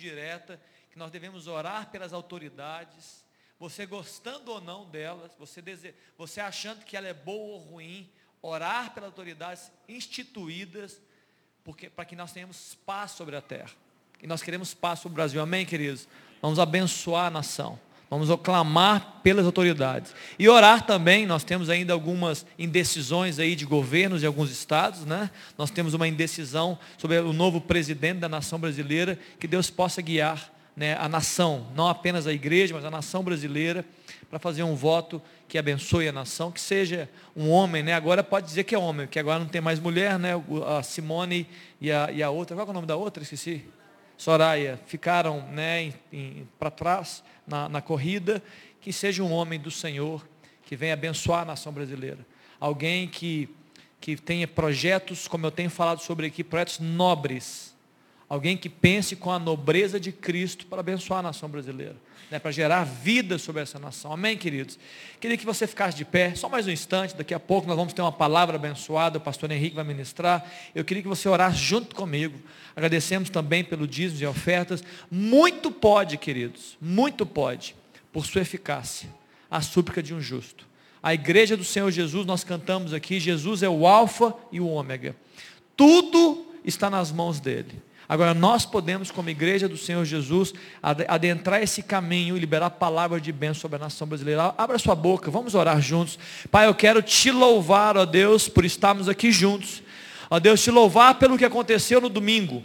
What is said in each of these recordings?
direta, que nós devemos orar pelas autoridades, você gostando ou não delas, você, dese... você achando que ela é boa ou ruim, orar pelas autoridades instituídas, porque para que nós tenhamos paz sobre a terra. E nós queremos paz sobre o Brasil. Amém, queridos? Vamos abençoar a nação. Vamos clamar pelas autoridades. E orar também, nós temos ainda algumas indecisões aí de governos em alguns estados, né? Nós temos uma indecisão sobre o novo presidente da nação brasileira, que Deus possa guiar né, a nação, não apenas a igreja, mas a nação brasileira, para fazer um voto que abençoe a nação, que seja um homem, né? Agora pode dizer que é homem, porque agora não tem mais mulher, né? A Simone e a, e a outra, qual é o nome da outra? Esqueci. Soraya, ficaram né, para trás na, na corrida, que seja um homem do Senhor, que venha abençoar a nação brasileira. Alguém que, que tenha projetos, como eu tenho falado sobre aqui, projetos nobres. Alguém que pense com a nobreza de Cristo para abençoar a nação brasileira né, para gerar vida sobre essa nação. Amém, queridos? Queria que você ficasse de pé, só mais um instante, daqui a pouco nós vamos ter uma palavra abençoada, o pastor Henrique vai ministrar. Eu queria que você orasse junto comigo. Agradecemos também pelo dízimo e ofertas. Muito pode, queridos, muito pode, por sua eficácia, a súplica de um justo. A igreja do Senhor Jesus, nós cantamos aqui, Jesus é o alfa e o ômega. Tudo está nas mãos dele. Agora, nós podemos, como igreja do Senhor Jesus, adentrar esse caminho e liberar palavras de bênção sobre a nação brasileira. Abra sua boca, vamos orar juntos. Pai, eu quero te louvar, ó Deus, por estarmos aqui juntos. Ó Deus, te louvar pelo que aconteceu no domingo.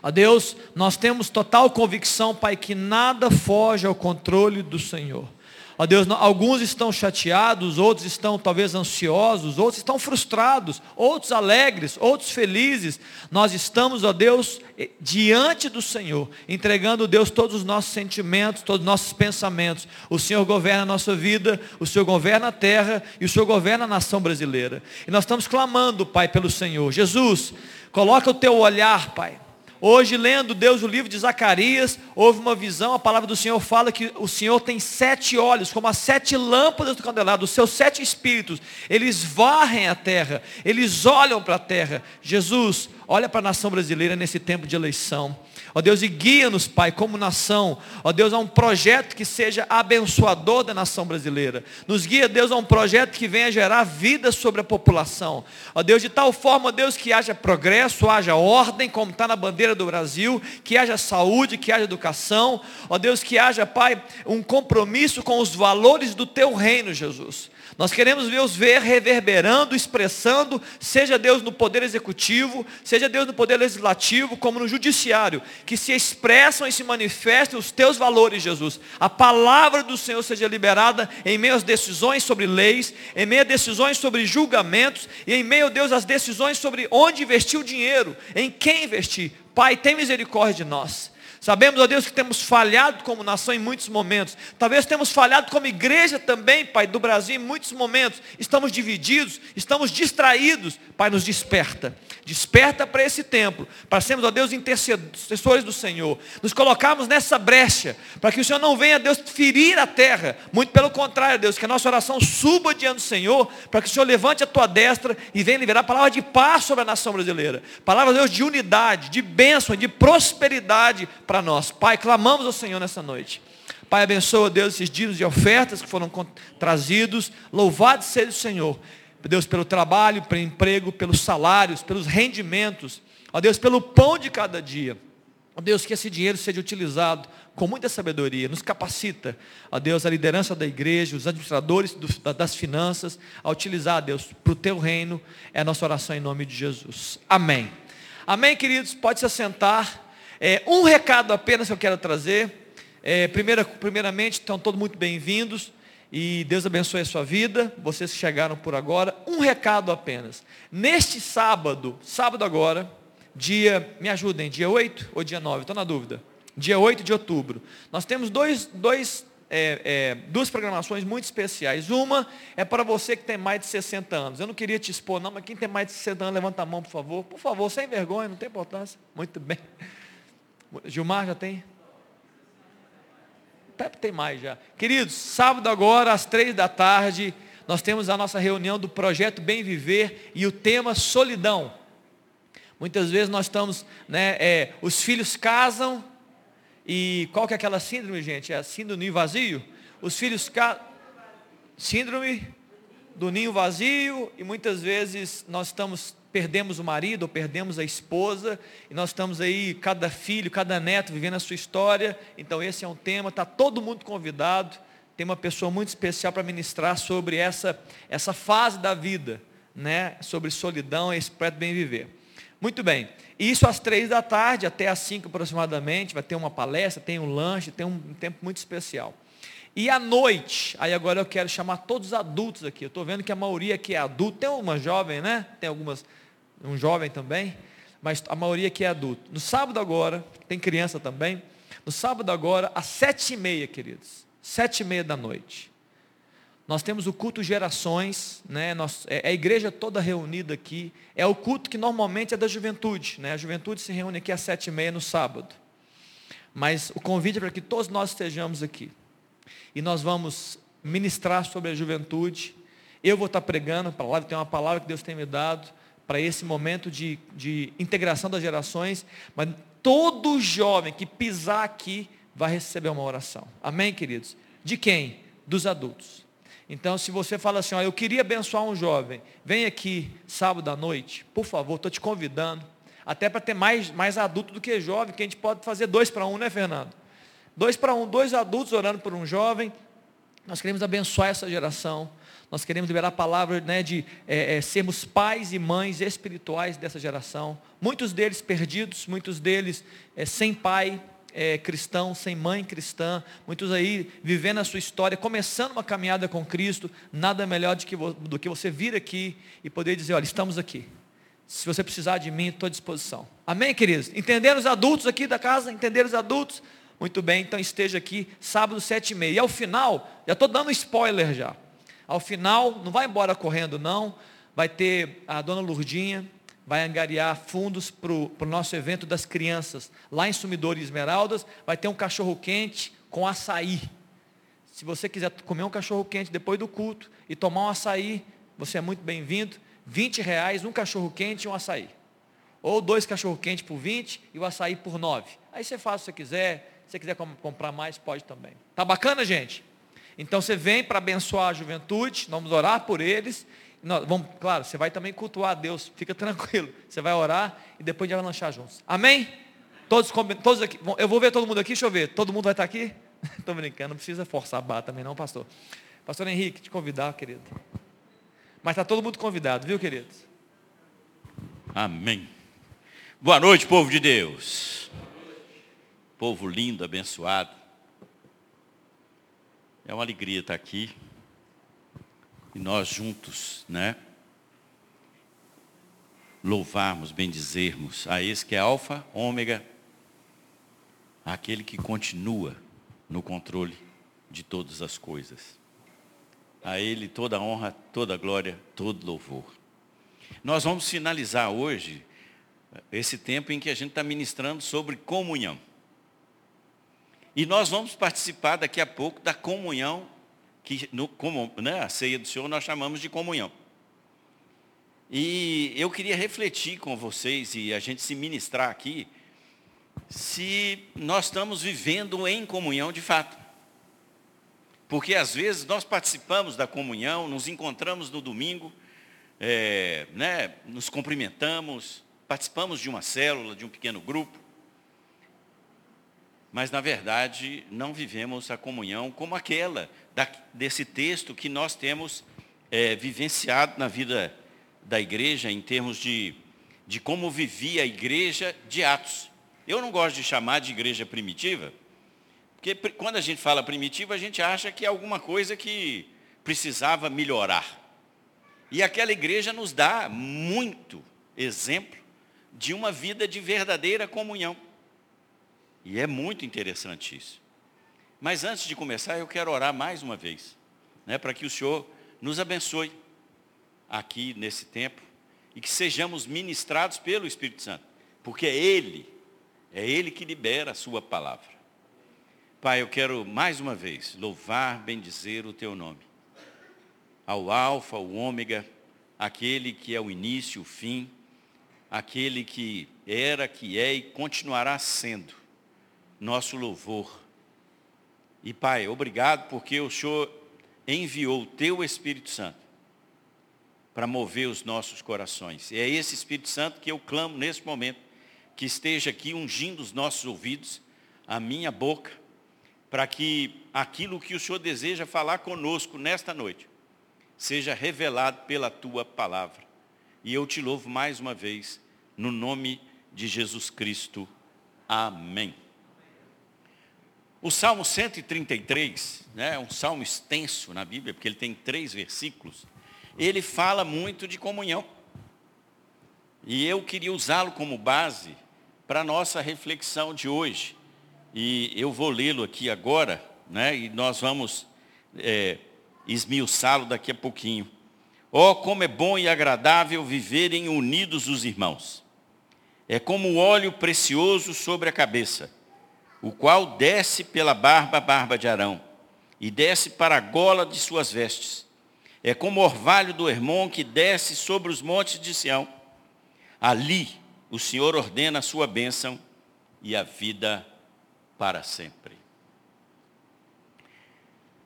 Ó Deus, nós temos total convicção, Pai, que nada foge ao controle do Senhor. Ó Deus, alguns estão chateados, outros estão talvez ansiosos, outros estão frustrados, outros alegres, outros felizes. Nós estamos, ó Deus, eh, diante do Senhor, entregando, Deus, todos os nossos sentimentos, todos os nossos pensamentos. O Senhor governa a nossa vida, o Senhor governa a terra e o Senhor governa a nação brasileira. E nós estamos clamando, Pai, pelo Senhor. Jesus, coloca o teu olhar, Pai Hoje, lendo Deus o livro de Zacarias, houve uma visão, a palavra do Senhor fala que o Senhor tem sete olhos, como as sete lâmpadas do candelabro, os seus sete espíritos, eles varrem a terra, eles olham para a terra. Jesus, olha para a nação brasileira nesse tempo de eleição. Ó Deus, e guia-nos, Pai, como nação. Ó Deus, a um projeto que seja abençoador da nação brasileira. Nos guia, Deus, a um projeto que venha gerar vida sobre a população. Ó Deus, de tal forma, ó Deus, que haja progresso, haja ordem, como está na bandeira do Brasil, que haja saúde, que haja educação. Ó Deus, que haja, Pai, um compromisso com os valores do Teu reino, Jesus. Nós queremos os ver reverberando, expressando, seja Deus no poder executivo, seja Deus no poder legislativo, como no judiciário, que se expressam e se manifestem os teus valores, Jesus. A palavra do Senhor seja liberada em meio às decisões sobre leis, em meio a decisões sobre julgamentos, e em meio, Deus, às decisões sobre onde investir o dinheiro, em quem investir. Pai, tem misericórdia de nós. Sabemos, ó Deus, que temos falhado como nação em muitos momentos. Talvez temos falhado como igreja também, Pai, do Brasil em muitos momentos. Estamos divididos, estamos distraídos. Pai, nos desperta. Desperta para esse tempo, para sermos, ó Deus, intercessores do Senhor. Nos colocarmos nessa brecha, para que o Senhor não venha, Deus, ferir a terra. Muito pelo contrário, Deus, que a nossa oração suba diante do Senhor, para que o Senhor levante a tua destra e venha liberar palavras de paz sobre a nação brasileira. Palavras, Deus, de unidade, de bênção, de prosperidade para nós. Pai, clamamos ao Senhor nessa noite. Pai, abençoa, Deus, esses dias de ofertas que foram trazidos. Louvado seja o Senhor. Deus, pelo trabalho, pelo emprego, pelos salários, pelos rendimentos. Ó Deus, pelo pão de cada dia. Ó Deus, que esse dinheiro seja utilizado com muita sabedoria, nos capacita, ó Deus, a liderança da igreja, os administradores das finanças, a utilizar, Deus, para o teu reino, é a nossa oração em nome de Jesus. Amém. Amém, queridos? Pode se assentar. É, um recado apenas que eu quero trazer. É, primeira, primeiramente, estão todos muito bem-vindos. E Deus abençoe a sua vida, vocês que chegaram por agora. Um recado apenas. Neste sábado, sábado agora, dia, me ajudem, dia 8 ou dia 9? Estou na dúvida. Dia 8 de outubro. Nós temos dois, dois, é, é, duas programações muito especiais. Uma é para você que tem mais de 60 anos. Eu não queria te expor, não, mas quem tem mais de 60 anos, levanta a mão, por favor. Por favor, sem vergonha, não tem importância. Muito bem. Gilmar já tem? Tem mais já. Queridos, sábado agora, às três da tarde, nós temos a nossa reunião do projeto Bem Viver e o tema solidão. Muitas vezes nós estamos, né, é, os filhos casam E qual que é aquela síndrome, gente? É a síndrome vazio? Os filhos... Ca... Síndrome do ninho vazio e muitas vezes nós estamos perdemos o marido ou perdemos a esposa e nós estamos aí cada filho, cada neto vivendo a sua história. Então esse é um tema, está todo mundo convidado. Tem uma pessoa muito especial para ministrar sobre essa essa fase da vida, né? Sobre solidão e esse bem viver. Muito bem. Isso às três da tarde até às cinco aproximadamente vai ter uma palestra, tem um lanche, tem um tempo muito especial. E à noite, aí agora eu quero chamar todos os adultos aqui. Eu estou vendo que a maioria aqui é adulto. Tem uma jovem, né? Tem algumas, um jovem também. Mas a maioria aqui é adulto. No sábado agora, tem criança também. No sábado agora, às sete e meia, queridos. Sete e meia da noite. Nós temos o culto gerações, né? Nós, é, é a igreja toda reunida aqui. É o culto que normalmente é da juventude. Né? A juventude se reúne aqui às sete e meia no sábado. Mas o convite é para que todos nós estejamos aqui e nós vamos ministrar sobre a juventude. Eu vou estar pregando, a palavra, tem uma palavra que Deus tem me dado para esse momento de, de integração das gerações, mas todo jovem que pisar aqui vai receber uma oração. Amém, queridos? De quem? Dos adultos. Então, se você fala assim, ó, eu queria abençoar um jovem, vem aqui sábado à noite, por favor, estou te convidando, até para ter mais, mais adulto do que jovem, que a gente pode fazer dois para um, né, Fernando? Dois para um, dois adultos orando por um jovem. Nós queremos abençoar essa geração. Nós queremos liberar a palavra né, de é, é, sermos pais e mães espirituais dessa geração. Muitos deles perdidos, muitos deles é, sem pai é, cristão, sem mãe cristã, muitos aí vivendo a sua história, começando uma caminhada com Cristo. Nada melhor do que, do que você vir aqui e poder dizer: olha, estamos aqui. Se você precisar de mim, estou à disposição. Amém, queridos? Entenderam os adultos aqui da casa? Entenderam os adultos? Muito bem, então esteja aqui sábado sete e meia. E ao final, já estou dando spoiler já. Ao final, não vai embora correndo não, vai ter a dona Lurdinha, vai angariar fundos para o nosso evento das crianças. Lá em Sumidor e Esmeraldas, vai ter um cachorro quente com açaí. Se você quiser comer um cachorro quente depois do culto e tomar um açaí, você é muito bem-vindo. 20 reais, um cachorro quente e um açaí. Ou dois cachorro quentes por 20 e o açaí por 9. Aí você faz que você quiser, se você quiser comprar mais, pode também. Tá bacana, gente? Então você vem para abençoar a juventude, vamos orar por eles. Nós, vamos, claro, você vai também cultuar a Deus, fica tranquilo. Você vai orar e depois a gente vai lanchar juntos. Amém? Todos, todos aqui. Eu vou ver todo mundo aqui, deixa eu ver. Todo mundo vai estar aqui? Estou brincando, não precisa forçar a barra também não, pastor. Pastor Henrique, te convidar, querido. Mas está todo mundo convidado, viu, queridos? Amém. Boa noite, povo de Deus povo lindo, abençoado. É uma alegria estar aqui e nós juntos, né? Louvarmos, bendizermos a esse que é Alfa, Ômega, aquele que continua no controle de todas as coisas. A Ele toda honra, toda glória, todo louvor. Nós vamos finalizar hoje esse tempo em que a gente está ministrando sobre comunhão. E nós vamos participar daqui a pouco da comunhão, que no, como, né, a ceia do Senhor nós chamamos de comunhão. E eu queria refletir com vocês e a gente se ministrar aqui, se nós estamos vivendo em comunhão de fato. Porque às vezes nós participamos da comunhão, nos encontramos no domingo, é, né, nos cumprimentamos, participamos de uma célula, de um pequeno grupo, mas na verdade não vivemos a comunhão como aquela da, desse texto que nós temos é, vivenciado na vida da igreja em termos de, de como vivia a igreja de Atos. Eu não gosto de chamar de igreja primitiva, porque quando a gente fala primitiva, a gente acha que é alguma coisa que precisava melhorar. E aquela igreja nos dá muito exemplo de uma vida de verdadeira comunhão. E é muito interessante isso. Mas antes de começar, eu quero orar mais uma vez, né, para que o Senhor nos abençoe aqui nesse tempo e que sejamos ministrados pelo Espírito Santo, porque é Ele, é Ele que libera a Sua palavra. Pai, eu quero mais uma vez louvar, bendizer o Teu nome. Ao Alfa, ao Ômega, aquele que é o início, o fim, aquele que era, que é e continuará sendo nosso louvor. E Pai, obrigado porque o Senhor enviou o teu Espírito Santo para mover os nossos corações. E é esse Espírito Santo que eu clamo nesse momento, que esteja aqui ungindo os nossos ouvidos, a minha boca, para que aquilo que o Senhor deseja falar conosco nesta noite, seja revelado pela tua palavra. E eu te louvo mais uma vez, no nome de Jesus Cristo. Amém. O Salmo 133, né, um salmo extenso na Bíblia, porque ele tem três versículos, ele fala muito de comunhão. E eu queria usá-lo como base para a nossa reflexão de hoje. E eu vou lê-lo aqui agora, né, e nós vamos é, esmiuçá-lo daqui a pouquinho. Oh, como é bom e agradável viverem unidos os irmãos. É como o óleo precioso sobre a cabeça, o qual desce pela barba, barba de Arão, e desce para a gola de suas vestes é como o orvalho do Hermon que desce sobre os montes de Sião. Ali o Senhor ordena a sua bênção e a vida para sempre.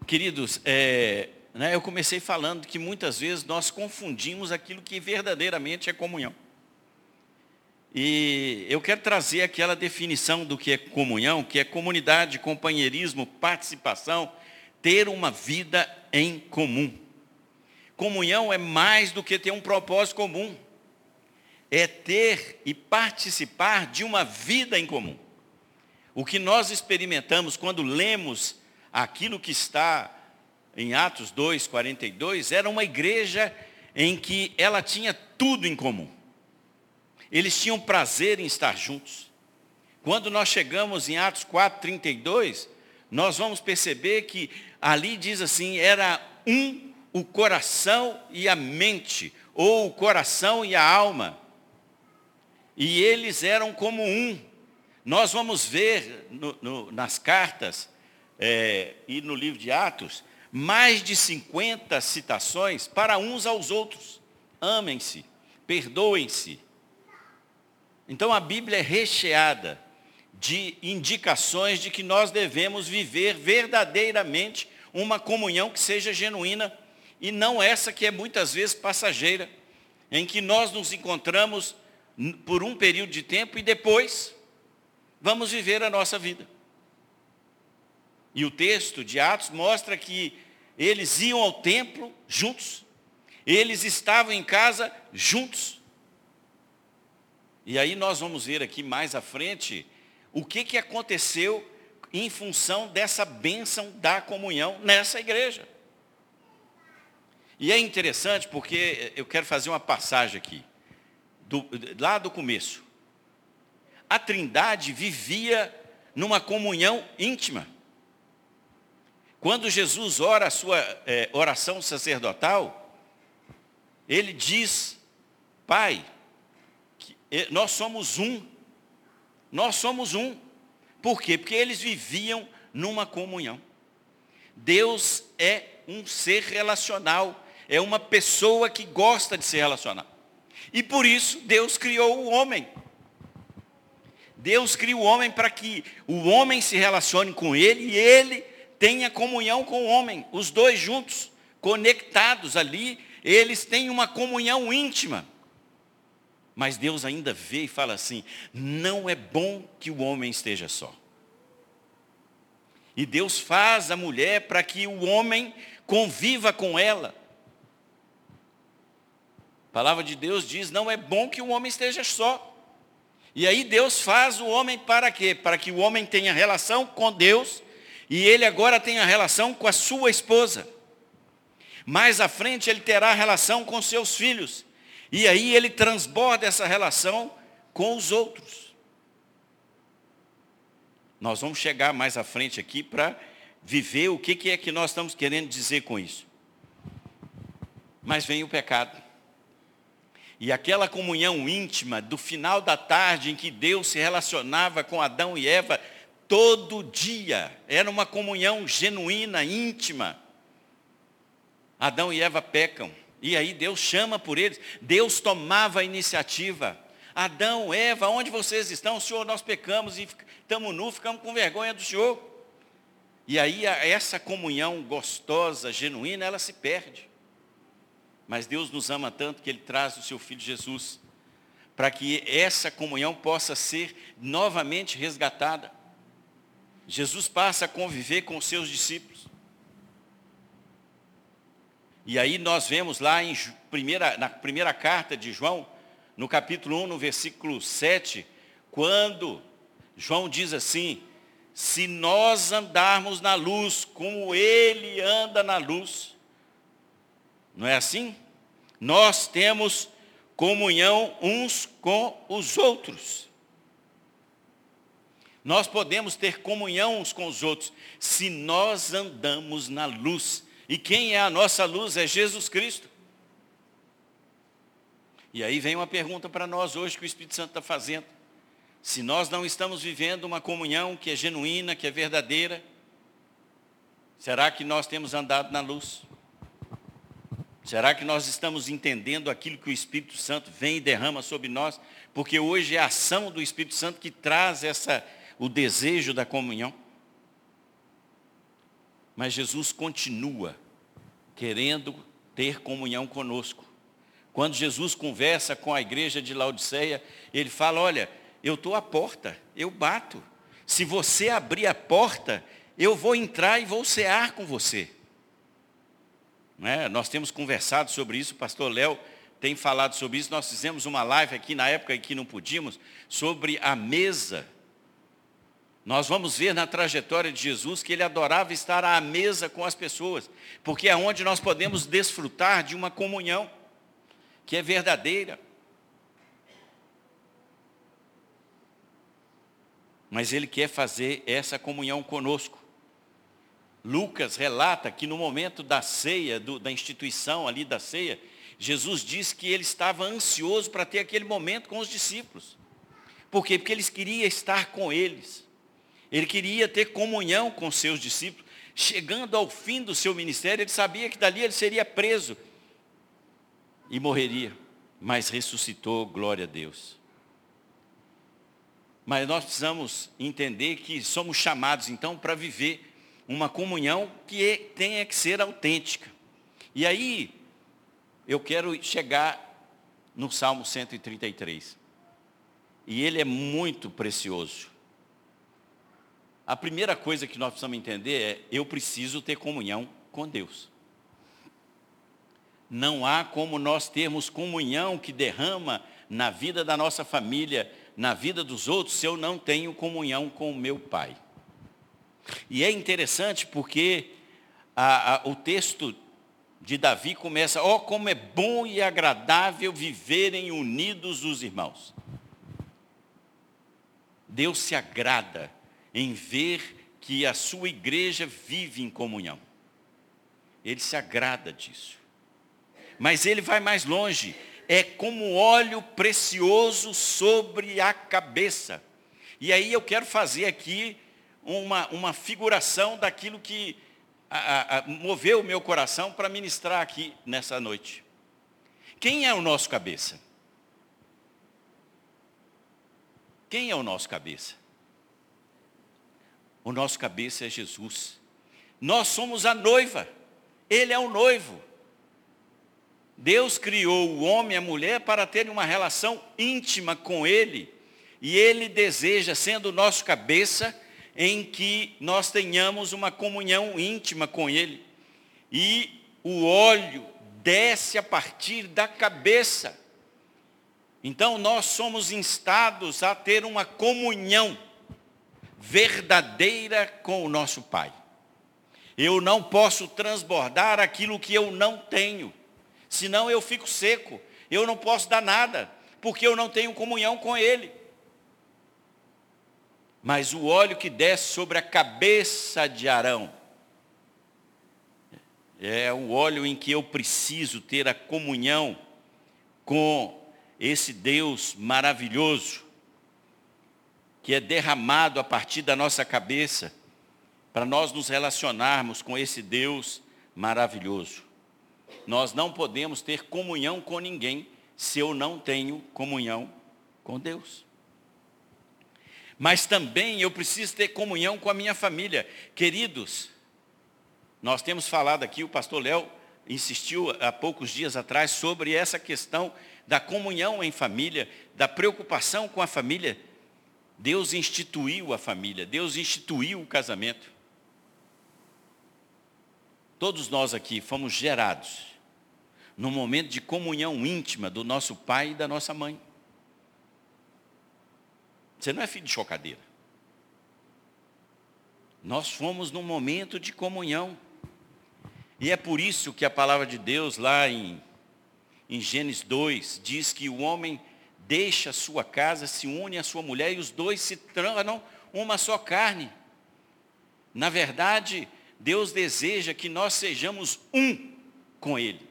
Queridos, é, né, eu comecei falando que muitas vezes nós confundimos aquilo que verdadeiramente é comunhão. E eu quero trazer aquela definição do que é comunhão, que é comunidade, companheirismo, participação, ter uma vida em comum. Comunhão é mais do que ter um propósito comum. É ter e participar de uma vida em comum. O que nós experimentamos quando lemos aquilo que está em Atos 2, 42, era uma igreja em que ela tinha tudo em comum. Eles tinham prazer em estar juntos. Quando nós chegamos em Atos 4, 32, nós vamos perceber que ali diz assim, era um o coração e a mente, ou o coração e a alma. E eles eram como um. Nós vamos ver no, no, nas cartas é, e no livro de Atos, mais de 50 citações para uns aos outros. Amem-se, perdoem-se. Então a Bíblia é recheada de indicações de que nós devemos viver verdadeiramente uma comunhão que seja genuína e não essa que é muitas vezes passageira, em que nós nos encontramos por um período de tempo e depois vamos viver a nossa vida. E o texto de Atos mostra que eles iam ao templo juntos, eles estavam em casa juntos. E aí nós vamos ver aqui mais à frente o que, que aconteceu em função dessa bênção da comunhão nessa igreja. E é interessante porque eu quero fazer uma passagem aqui, do, lá do começo. A Trindade vivia numa comunhão íntima. Quando Jesus ora a sua é, oração sacerdotal, ele diz, Pai, nós somos um. Nós somos um. Por quê? Porque eles viviam numa comunhão. Deus é um ser relacional é uma pessoa que gosta de se relacionar. E por isso Deus criou o homem. Deus cria o homem para que o homem se relacione com ele e ele tenha comunhão com o homem. Os dois juntos, conectados ali, eles têm uma comunhão íntima. Mas Deus ainda vê e fala assim: não é bom que o homem esteja só. E Deus faz a mulher para que o homem conviva com ela. A palavra de Deus diz, não é bom que o homem esteja só. E aí Deus faz o homem para quê? Para que o homem tenha relação com Deus e ele agora tenha relação com a sua esposa. Mais à frente ele terá relação com seus filhos. E aí ele transborda essa relação com os outros. Nós vamos chegar mais à frente aqui para viver o que é que nós estamos querendo dizer com isso. Mas vem o pecado. E aquela comunhão íntima do final da tarde em que Deus se relacionava com Adão e Eva todo dia, era uma comunhão genuína, íntima. Adão e Eva pecam, e aí Deus chama por eles, Deus tomava a iniciativa. Adão, Eva, onde vocês estão? Senhor, nós pecamos e estamos nu, ficamos com vergonha do Senhor. E aí essa comunhão gostosa, genuína, ela se perde. Mas Deus nos ama tanto que Ele traz o seu Filho Jesus, para que essa comunhão possa ser novamente resgatada. Jesus passa a conviver com os seus discípulos. E aí nós vemos lá em primeira, na primeira carta de João, no capítulo 1, no versículo 7, quando João diz assim, se nós andarmos na luz como ele anda na luz, não é assim? Nós temos comunhão uns com os outros. Nós podemos ter comunhão uns com os outros se nós andamos na luz. E quem é a nossa luz é Jesus Cristo. E aí vem uma pergunta para nós hoje que o Espírito Santo está fazendo. Se nós não estamos vivendo uma comunhão que é genuína, que é verdadeira, será que nós temos andado na luz? Será que nós estamos entendendo aquilo que o Espírito Santo vem e derrama sobre nós? Porque hoje é a ação do Espírito Santo que traz essa, o desejo da comunhão. Mas Jesus continua querendo ter comunhão conosco. Quando Jesus conversa com a igreja de Laodiceia, ele fala: Olha, eu estou à porta, eu bato. Se você abrir a porta, eu vou entrar e vou cear com você. É? Nós temos conversado sobre isso, o pastor Léo tem falado sobre isso. Nós fizemos uma live aqui na época em que não podíamos, sobre a mesa nós vamos ver na trajetória de Jesus que ele adorava estar à mesa com as pessoas, porque é onde nós podemos desfrutar de uma comunhão que é verdadeira. Mas ele quer fazer essa comunhão conosco. Lucas relata que no momento da ceia, do, da instituição ali da ceia, Jesus disse que ele estava ansioso para ter aquele momento com os discípulos. Por quê? Porque eles queriam estar com eles. Ele queria ter comunhão com seus discípulos. Chegando ao fim do seu ministério, ele sabia que dali ele seria preso e morreria. Mas ressuscitou, glória a Deus. Mas nós precisamos entender que somos chamados então para viver uma comunhão que é, tenha que ser autêntica. E aí, eu quero chegar no Salmo 133. E ele é muito precioso. A primeira coisa que nós precisamos entender é, eu preciso ter comunhão com Deus. Não há como nós termos comunhão que derrama na vida da nossa família, na vida dos outros, se eu não tenho comunhão com o meu Pai. E é interessante porque a, a, o texto de Davi começa, ó oh, como é bom e agradável viverem unidos os irmãos. Deus se agrada em ver que a sua igreja vive em comunhão. Ele se agrada disso. Mas ele vai mais longe. É como óleo precioso sobre a cabeça. E aí eu quero fazer aqui uma, uma figuração daquilo que a, a, moveu o meu coração para ministrar aqui nessa noite. Quem é o nosso cabeça? Quem é o nosso cabeça? O nosso cabeça é Jesus. Nós somos a noiva. Ele é o noivo. Deus criou o homem e a mulher para terem uma relação íntima com Ele. E Ele deseja, sendo o nosso cabeça, em que nós tenhamos uma comunhão íntima com Ele. E o óleo desce a partir da cabeça. Então nós somos instados a ter uma comunhão verdadeira com o nosso Pai. Eu não posso transbordar aquilo que eu não tenho, senão eu fico seco. Eu não posso dar nada, porque eu não tenho comunhão com Ele. Mas o óleo que desce sobre a cabeça de Arão é o óleo em que eu preciso ter a comunhão com esse Deus maravilhoso que é derramado a partir da nossa cabeça, para nós nos relacionarmos com esse Deus maravilhoso. Nós não podemos ter comunhão com ninguém se eu não tenho comunhão com Deus. Mas também eu preciso ter comunhão com a minha família. Queridos, nós temos falado aqui, o pastor Léo insistiu há poucos dias atrás sobre essa questão da comunhão em família, da preocupação com a família. Deus instituiu a família, Deus instituiu o casamento. Todos nós aqui fomos gerados no momento de comunhão íntima do nosso pai e da nossa mãe. Você não é filho de chocadeira. Nós fomos num momento de comunhão. E é por isso que a palavra de Deus, lá em, em Gênesis 2, diz que o homem deixa a sua casa, se une à sua mulher e os dois se tornam uma só carne. Na verdade, Deus deseja que nós sejamos um com Ele.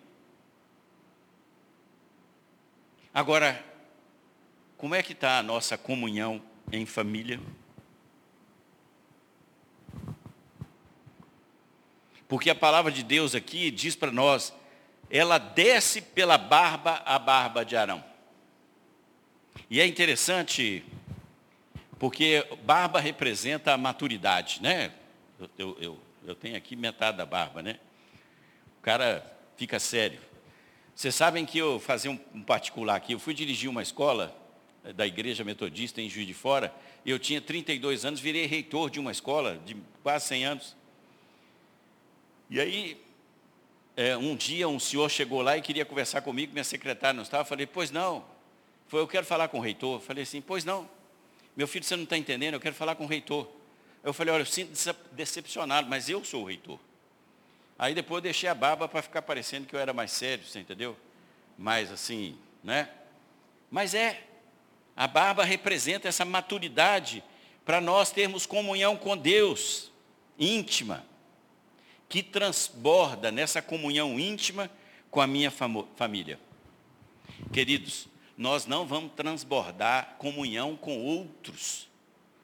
Agora, como é que está a nossa comunhão em família? Porque a palavra de Deus aqui diz para nós, ela desce pela barba a barba de Arão. E é interessante, porque barba representa a maturidade, né? Eu, eu, eu, eu tenho aqui metade da barba, né? O cara fica sério. Vocês sabem que eu fazia um, particular aqui, eu fui dirigir uma escola eh, da igreja metodista em Juiz de Fora, eu tinha 32 anos, virei reitor de uma escola de quase 100 anos. E aí, é, um dia um senhor chegou lá e queria conversar comigo, minha secretária não estava, eu falei, pois não. Foi, eu quero falar com o reitor. Falei assim, pois não. Meu filho, você não está entendendo, eu quero falar com o reitor. Eu falei, olha, eu sinto decepcionado, mas eu sou o reitor. Aí depois eu deixei a barba para ficar parecendo que eu era mais sério, você entendeu? Mais assim, né? Mas é, a barba representa essa maturidade para nós termos comunhão com Deus, íntima que transborda nessa comunhão íntima com a minha família. Queridos, nós não vamos transbordar comunhão com outros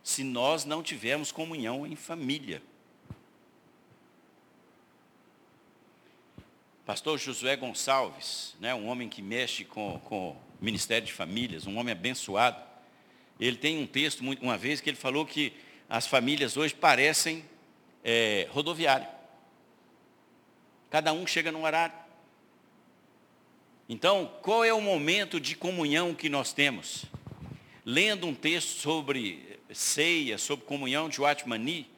se nós não tivermos comunhão em família. Pastor Josué Gonçalves, né, um homem que mexe com, com o Ministério de Famílias, um homem abençoado, ele tem um texto, uma vez, que ele falou que as famílias hoje parecem é, rodoviária. Cada um chega num horário. Então, qual é o momento de comunhão que nós temos? Lendo um texto sobre ceia, sobre comunhão de Watmani,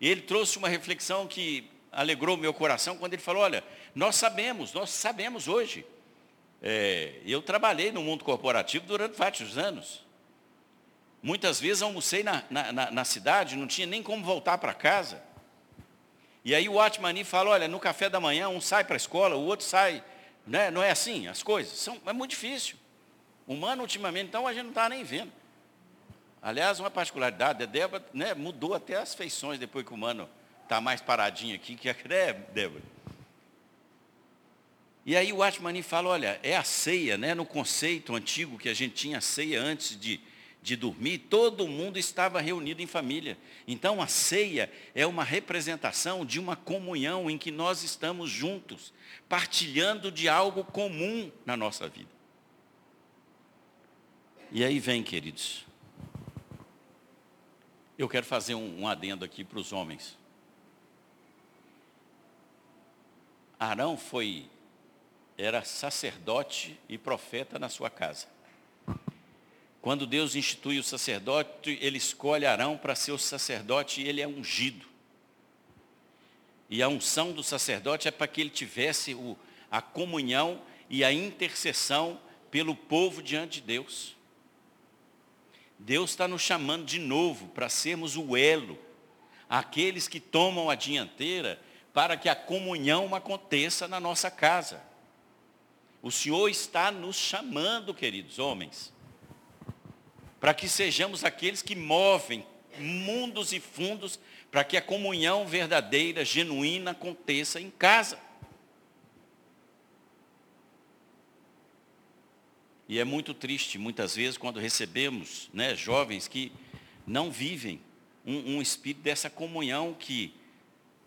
ele trouxe uma reflexão que alegrou meu coração quando ele falou, olha, nós sabemos, nós sabemos hoje. É, eu trabalhei no mundo corporativo durante vários anos. Muitas vezes almocei na, na, na, na cidade, não tinha nem como voltar para casa. E aí o Atmani fala, olha, no café da manhã um sai para a escola, o outro sai. Né? Não é assim as coisas? São, é muito difícil. Humano, ultimamente, então, a gente não está nem vendo. Aliás, uma particularidade, a Débora né, mudou até as feições depois que o humano está mais paradinho aqui, que a é, Débora. E aí o Atmani fala, olha, é a ceia, né, no conceito antigo que a gente tinha ceia antes de, de dormir, todo mundo estava reunido em família. Então a ceia é uma representação de uma comunhão em que nós estamos juntos, partilhando de algo comum na nossa vida. E aí vem, queridos. Eu quero fazer um, um adendo aqui para os homens. Arão foi, era sacerdote e profeta na sua casa. Quando Deus institui o sacerdote, ele escolhe Arão para ser o sacerdote e ele é ungido. E a unção do sacerdote é para que ele tivesse o, a comunhão e a intercessão pelo povo diante de Deus. Deus está nos chamando de novo para sermos o elo, aqueles que tomam a dianteira para que a comunhão aconteça na nossa casa. O Senhor está nos chamando, queridos homens para que sejamos aqueles que movem mundos e fundos para que a comunhão verdadeira, genuína aconteça em casa. E é muito triste, muitas vezes, quando recebemos né, jovens que não vivem um, um espírito dessa comunhão que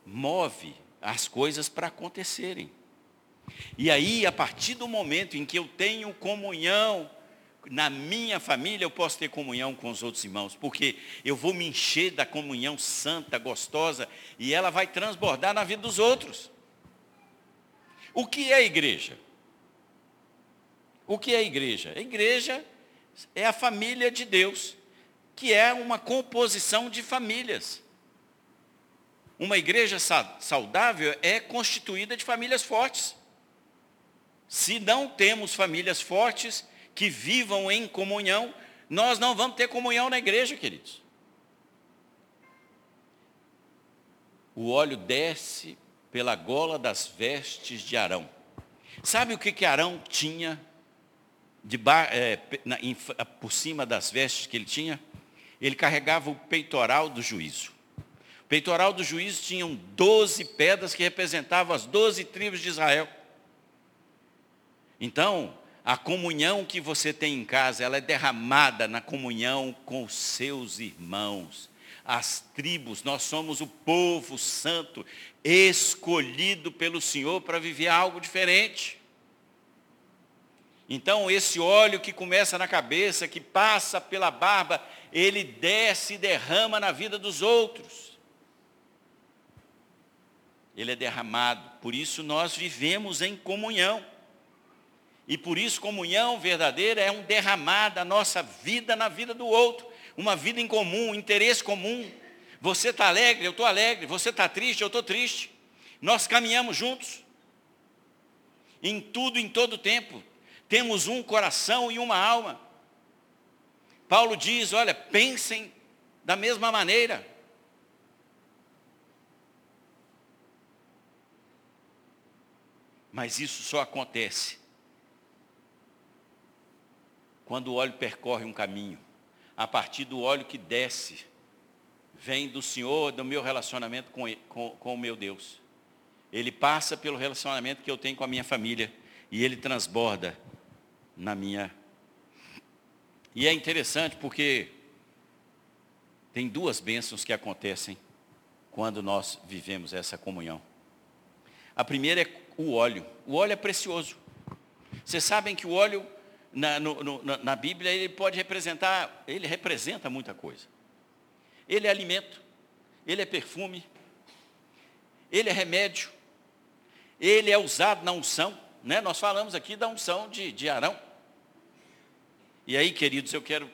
move as coisas para acontecerem. E aí, a partir do momento em que eu tenho comunhão na minha família eu posso ter comunhão com os outros irmãos, porque eu vou me encher da comunhão santa, gostosa, e ela vai transbordar na vida dos outros. O que é igreja? O que é igreja? A igreja é a família de Deus, que é uma composição de famílias. Uma igreja saudável é constituída de famílias fortes. Se não temos famílias fortes que vivam em comunhão, nós não vamos ter comunhão na igreja, queridos. O óleo desce pela gola das vestes de Arão. Sabe o que, que Arão tinha bar, é, na, em, por cima das vestes que ele tinha? Ele carregava o peitoral do juízo peitoral do juízo tinham 12 pedras que representavam as 12 tribos de Israel. Então, a comunhão que você tem em casa, ela é derramada na comunhão com os seus irmãos. As tribos, nós somos o povo santo, escolhido pelo Senhor para viver algo diferente. Então, esse óleo que começa na cabeça, que passa pela barba, ele desce e derrama na vida dos outros ele é derramado. Por isso nós vivemos em comunhão. E por isso comunhão verdadeira é um derramar da nossa vida na vida do outro. Uma vida em comum, um interesse comum. Você está alegre, eu estou alegre. Você está triste, eu estou triste. Nós caminhamos juntos. Em tudo, em todo tempo. Temos um coração e uma alma. Paulo diz, olha, pensem da mesma maneira. Mas isso só acontece quando o óleo percorre um caminho. A partir do óleo que desce, vem do Senhor, do meu relacionamento com, com, com o meu Deus. Ele passa pelo relacionamento que eu tenho com a minha família e ele transborda na minha. E é interessante porque tem duas bênçãos que acontecem quando nós vivemos essa comunhão. A primeira é o óleo. O óleo é precioso. Vocês sabem que o óleo, na, no, no, na Bíblia, ele pode representar, ele representa muita coisa. Ele é alimento, ele é perfume, ele é remédio, ele é usado na unção. Né? Nós falamos aqui da unção de, de Arão. E aí, queridos, eu quero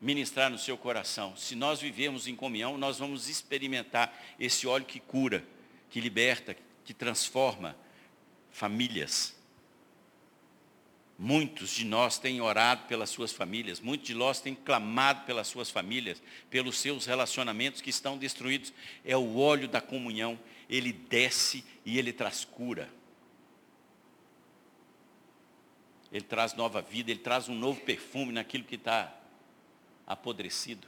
ministrar no seu coração. Se nós vivemos em comunhão, nós vamos experimentar esse óleo que cura, que liberta, que transforma famílias. Muitos de nós têm orado pelas suas famílias, muitos de nós têm clamado pelas suas famílias, pelos seus relacionamentos que estão destruídos. É o óleo da comunhão, ele desce e ele traz cura. Ele traz nova vida, ele traz um novo perfume naquilo que está apodrecido.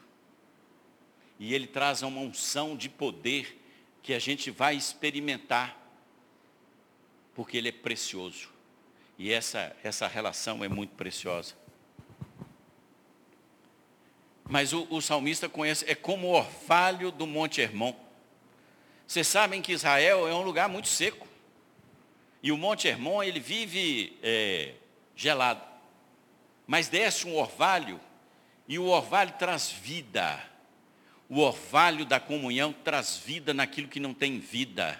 E ele traz uma unção de poder que a gente vai experimentar porque ele é precioso. E essa, essa relação é muito preciosa. Mas o, o salmista conhece, é como o orvalho do Monte Hermon. Vocês sabem que Israel é um lugar muito seco. E o Monte Hermon, ele vive é, gelado. Mas desce um orvalho, e o orvalho traz vida. O orvalho da comunhão traz vida naquilo que não tem vida.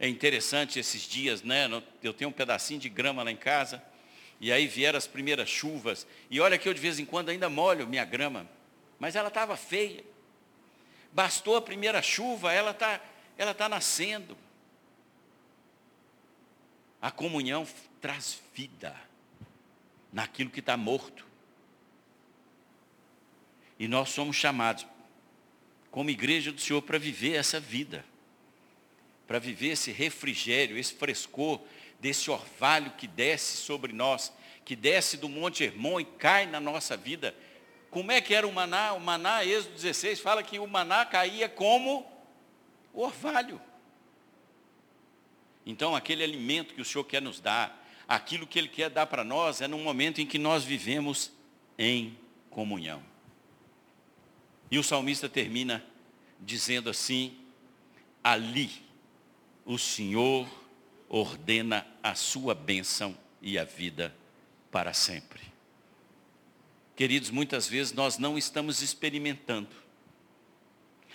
É interessante esses dias, né? Eu tenho um pedacinho de grama lá em casa, e aí vieram as primeiras chuvas, e olha que eu de vez em quando ainda molho minha grama, mas ela estava feia. Bastou a primeira chuva, ela está ela tá nascendo. A comunhão traz vida naquilo que está morto. E nós somos chamados, como igreja do Senhor, para viver essa vida para viver esse refrigério, esse frescor desse orvalho que desce sobre nós, que desce do Monte Hermon e cai na nossa vida. Como é que era o maná? O maná, Êxodo 16, fala que o maná caía como o orvalho. Então, aquele alimento que o Senhor quer nos dar, aquilo que Ele quer dar para nós, é no momento em que nós vivemos em comunhão. E o salmista termina dizendo assim: ali o Senhor ordena a sua bênção e a vida para sempre. Queridos, muitas vezes nós não estamos experimentando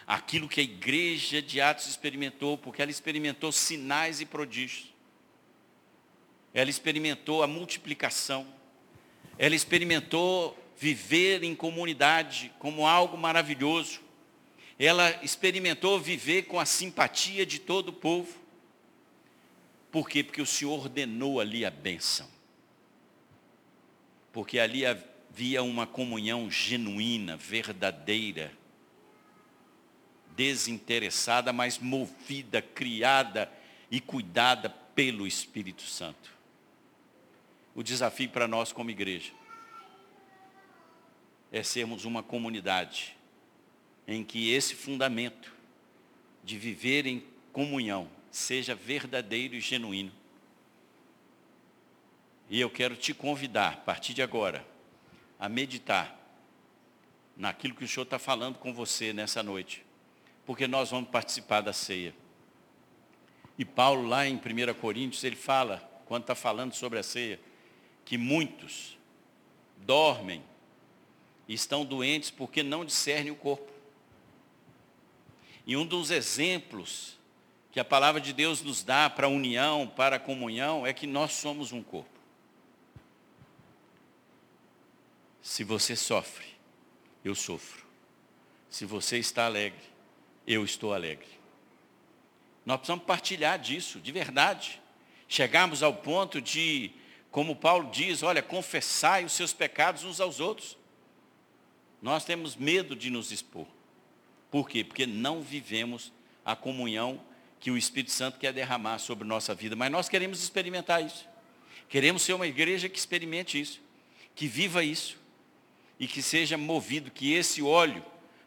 aquilo que a igreja de Atos experimentou, porque ela experimentou sinais e prodígios. Ela experimentou a multiplicação. Ela experimentou viver em comunidade como algo maravilhoso. Ela experimentou viver com a simpatia de todo o povo. Por quê? Porque o Senhor ordenou ali a bênção. Porque ali havia uma comunhão genuína, verdadeira, desinteressada, mas movida, criada e cuidada pelo Espírito Santo. O desafio para nós como igreja é sermos uma comunidade em que esse fundamento de viver em comunhão seja verdadeiro e genuíno. E eu quero te convidar, a partir de agora, a meditar naquilo que o Senhor está falando com você nessa noite, porque nós vamos participar da ceia. E Paulo, lá em 1 Coríntios, ele fala, quando está falando sobre a ceia, que muitos dormem e estão doentes porque não discernem o corpo. E um dos exemplos que a palavra de Deus nos dá para a união, para a comunhão, é que nós somos um corpo. Se você sofre, eu sofro. Se você está alegre, eu estou alegre. Nós precisamos partilhar disso, de verdade. Chegarmos ao ponto de, como Paulo diz, olha, confessai os seus pecados uns aos outros. Nós temos medo de nos expor. Por quê? Porque não vivemos a comunhão que o Espírito Santo quer derramar sobre nossa vida. Mas nós queremos experimentar isso. Queremos ser uma igreja que experimente isso, que viva isso e que seja movido, que esse óleo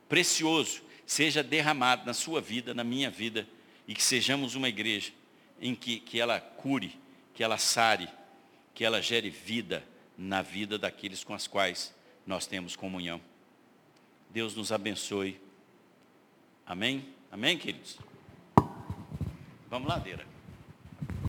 precioso seja derramado na sua vida, na minha vida, e que sejamos uma igreja em que, que ela cure, que ela sare, que ela gere vida na vida daqueles com as quais nós temos comunhão. Deus nos abençoe. Amém? Amém, queridos? Vamos lá, Deira.